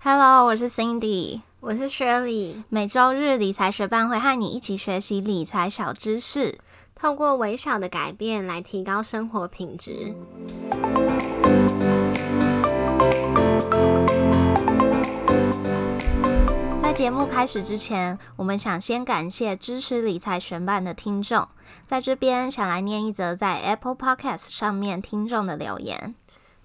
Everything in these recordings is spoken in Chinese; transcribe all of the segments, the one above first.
Hello，我是 Cindy，我是 Shirley。每周日理财学伴会和你一起学习理财小知识，透过微小的改变来提高生活品质。在节目开始之前，我们想先感谢支持理财学办的听众，在这边想来念一则在 Apple Podcast 上面听众的留言。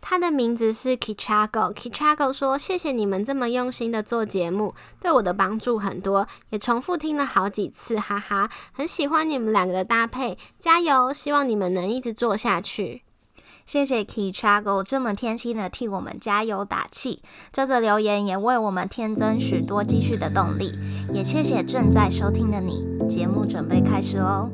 他的名字是 Kichago。Kichago 说：“谢谢你们这么用心的做节目，对我的帮助很多，也重复听了好几次，哈哈，很喜欢你们两个的搭配，加油！希望你们能一直做下去。”谢谢 Kichago 这么贴心的替我们加油打气，这则留言也为我们添增许多继续的动力。也谢谢正在收听的你，节目准备开始喽。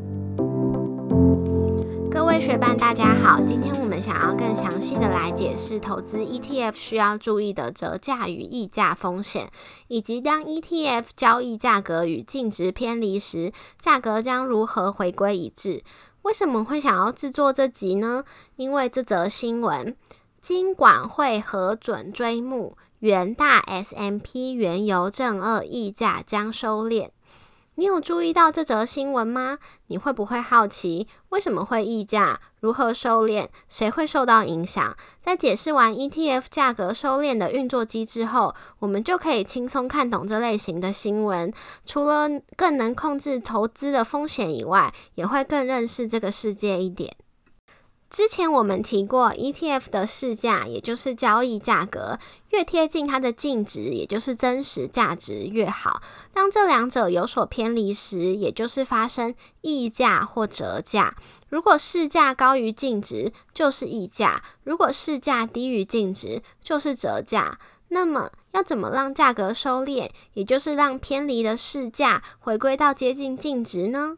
各位学伴，大家好！今天我们想要更详细的来解释投资 ETF 需要注意的折价与溢价风险，以及当 ETF 交易价格与净值偏离时，价格将如何回归一致。为什么会想要制作这集呢？因为这则新闻，金管会核准追目元大 S M P 原油正二溢价将收敛。你有注意到这则新闻吗？你会不会好奇为什么会溢价？如何收敛？谁会受到影响？在解释完 ETF 价格收敛的运作机制后，我们就可以轻松看懂这类型的新闻。除了更能控制投资的风险以外，也会更认识这个世界一点。之前我们提过，ETF 的市价，也就是交易价格，越贴近它的净值，也就是真实价值越好。当这两者有所偏离时，也就是发生溢价或折价。如果市价高于净值，就是溢价；如果市价低于净值，就是折价。那么，要怎么让价格收敛，也就是让偏离的市价回归到接近净值呢？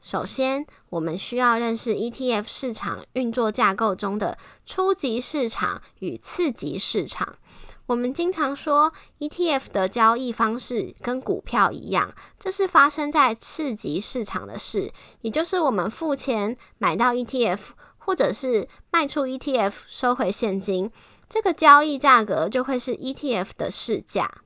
首先，我们需要认识 ETF 市场运作架构中的初级市场与次级市场。我们经常说 ETF 的交易方式跟股票一样，这是发生在次级市场的事，也就是我们付钱买到 ETF，或者是卖出 ETF 收回现金，这个交易价格就会是 ETF 的市价。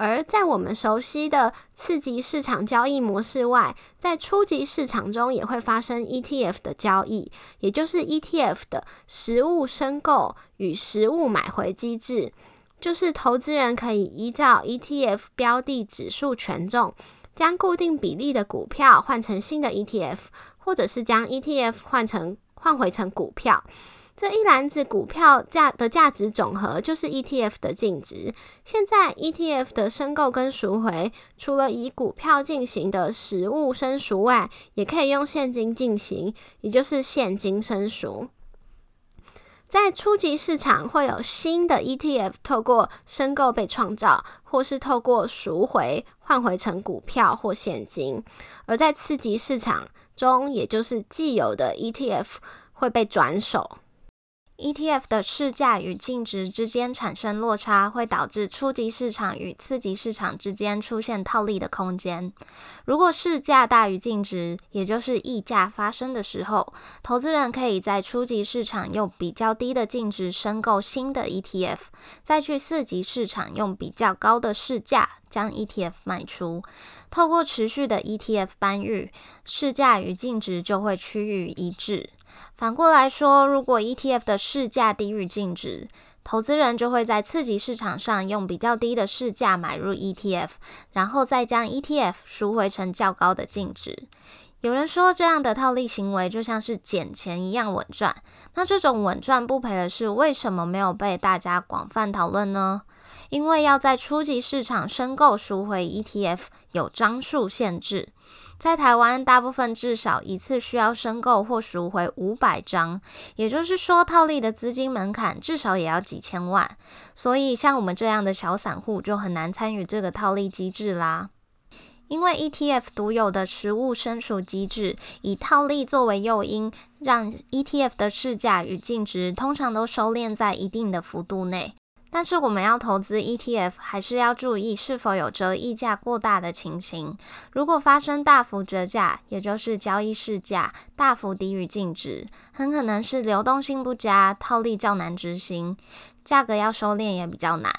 而在我们熟悉的次级市场交易模式外，在初级市场中也会发生 ETF 的交易，也就是 ETF 的实物申购与实物买回机制，就是投资人可以依照 ETF 标的指数权重，将固定比例的股票换成新的 ETF，或者是将 ETF 换成换回成股票。这一篮子股票价的价值总和就是 ETF 的净值。现在 ETF 的申购跟赎回，除了以股票进行的实物申赎外，也可以用现金进行，也就是现金申赎。在初级市场会有新的 ETF 透过申购被创造，或是透过赎回换回成股票或现金；而在次级市场中，也就是既有的 ETF 会被转手。ETF 的市价与净值之间产生落差，会导致初级市场与次级市场之间出现套利的空间。如果市价大于净值，也就是溢价发生的时候，投资人可以在初级市场用比较低的净值申购新的 ETF，再去四级市场用比较高的市价将 ETF 卖出。透过持续的 ETF 搬运，市价与净值就会趋于一致。反过来说，如果 ETF 的市价低于净值，投资人就会在次级市场上用比较低的市价买入 ETF，然后再将 ETF 赎回成较高的净值。有人说，这样的套利行为就像是捡钱一样稳赚。那这种稳赚不赔的事，为什么没有被大家广泛讨论呢？因为要在初级市场申购赎回 ETF 有张数限制。在台湾，大部分至少一次需要申购或赎回五百张，也就是说，套利的资金门槛至少也要几千万。所以，像我们这样的小散户就很难参与这个套利机制啦。因为 ETF 独有的实物申赎机制，以套利作为诱因，让 ETF 的市价与净值通常都收敛在一定的幅度内。但是我们要投资 ETF，还是要注意是否有折溢价过大的情形。如果发生大幅折价，也就是交易市价大幅低于净值，很可能是流动性不佳，套利较难执行，价格要收敛也比较难。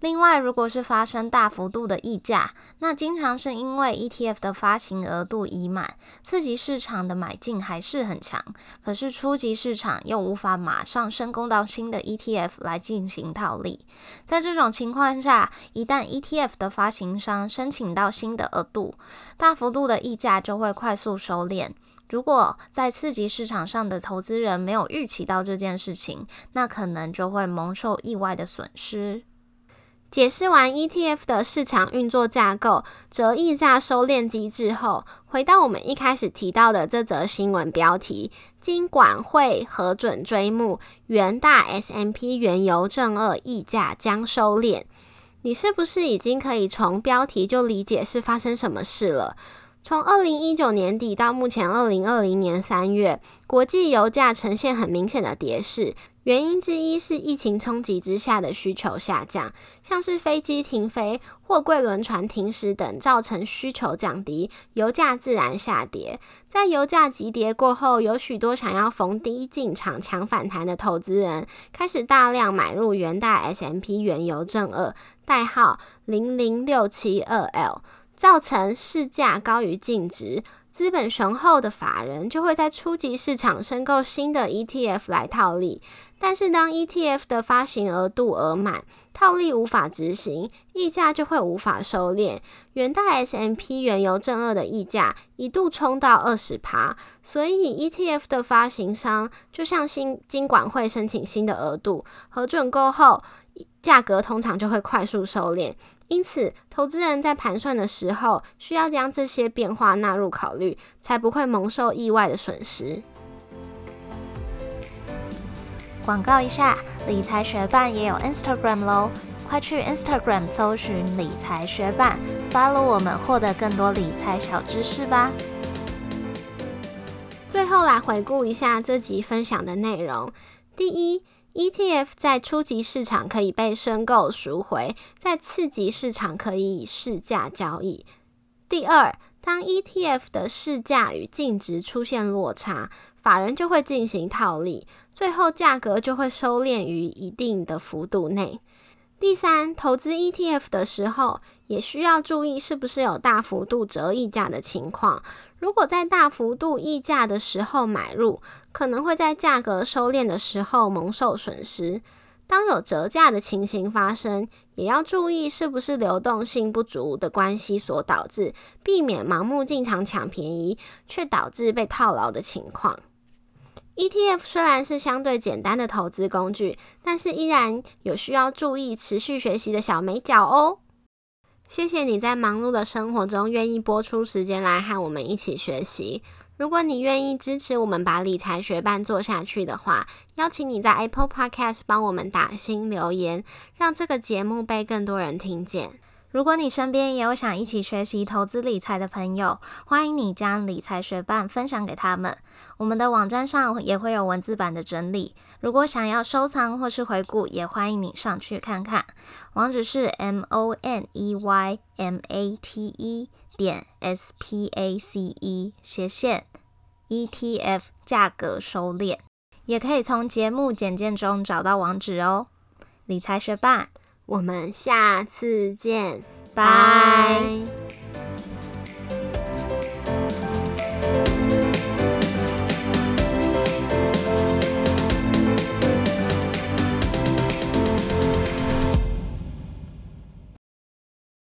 另外，如果是发生大幅度的溢价，那经常是因为 ETF 的发行额度已满，次级市场的买进还是很强，可是初级市场又无法马上申购到新的 ETF 来进行套利。在这种情况下，一旦 ETF 的发行商申请到新的额度，大幅度的溢价就会快速收敛。如果在次级市场上的投资人没有预期到这件事情，那可能就会蒙受意外的损失。解释完 ETF 的市场运作架构、折溢价收敛机制后，回到我们一开始提到的这则新闻标题：金管会核准追募元大 SMP 原油正二溢价将收敛。你是不是已经可以从标题就理解是发生什么事了？从二零一九年底到目前二零二零年三月，国际油价呈现很明显的跌势。原因之一是疫情冲击之下的需求下降，像是飞机停飞、货柜轮船停驶等，造成需求降低，油价自然下跌。在油价急跌过后，有许多想要逢低进场抢反弹的投资人，开始大量买入元大 S M P 原油正二，代号零零六七二 L。造成市价高于净值，资本雄厚的法人就会在初级市场申购新的 ETF 来套利。但是当 ETF 的发行额度额满，套利无法执行，溢价就会无法收敛。元大 SMP 原油正二的溢价一度冲到二十趴，所以 ETF 的发行商就向新金管会申请新的额度，核准过后，价格通常就会快速收敛。因此，投资人在盘算的时候，需要将这些变化纳入考虑，才不会蒙受意外的损失。广告一下，理财学办也有 Instagram 喽，快去 Instagram 搜寻理财学办，follow 我们，获得更多理财小知识吧。最后来回顾一下这集分享的内容：第一。ETF 在初级市场可以被申购赎回，在次级市场可以以市价交易。第二，当 ETF 的市价与净值出现落差，法人就会进行套利，最后价格就会收敛于一定的幅度内。第三，投资 ETF 的时候，也需要注意是不是有大幅度折溢价的情况。如果在大幅度溢价的时候买入，可能会在价格收敛的时候蒙受损失。当有折价的情形发生，也要注意是不是流动性不足的关系所导致，避免盲目进场抢便宜，却导致被套牢的情况。ETF 虽然是相对简单的投资工具，但是依然有需要注意持续学习的小美角哦。谢谢你在忙碌的生活中愿意播出时间来和我们一起学习。如果你愿意支持我们把理财学伴做下去的话，邀请你在 Apple Podcast 帮我们打新留言，让这个节目被更多人听见。如果你身边也有想一起学习投资理财的朋友，欢迎你将理财学伴分享给他们。我们的网站上也会有文字版的整理，如果想要收藏或是回顾，也欢迎你上去看看。网址是 m o n e y m a t e 点 s p a c e 斜线 e t f 价格收敛，也可以从节目简介中找到网址哦。理财学伴。我们下次见，拜。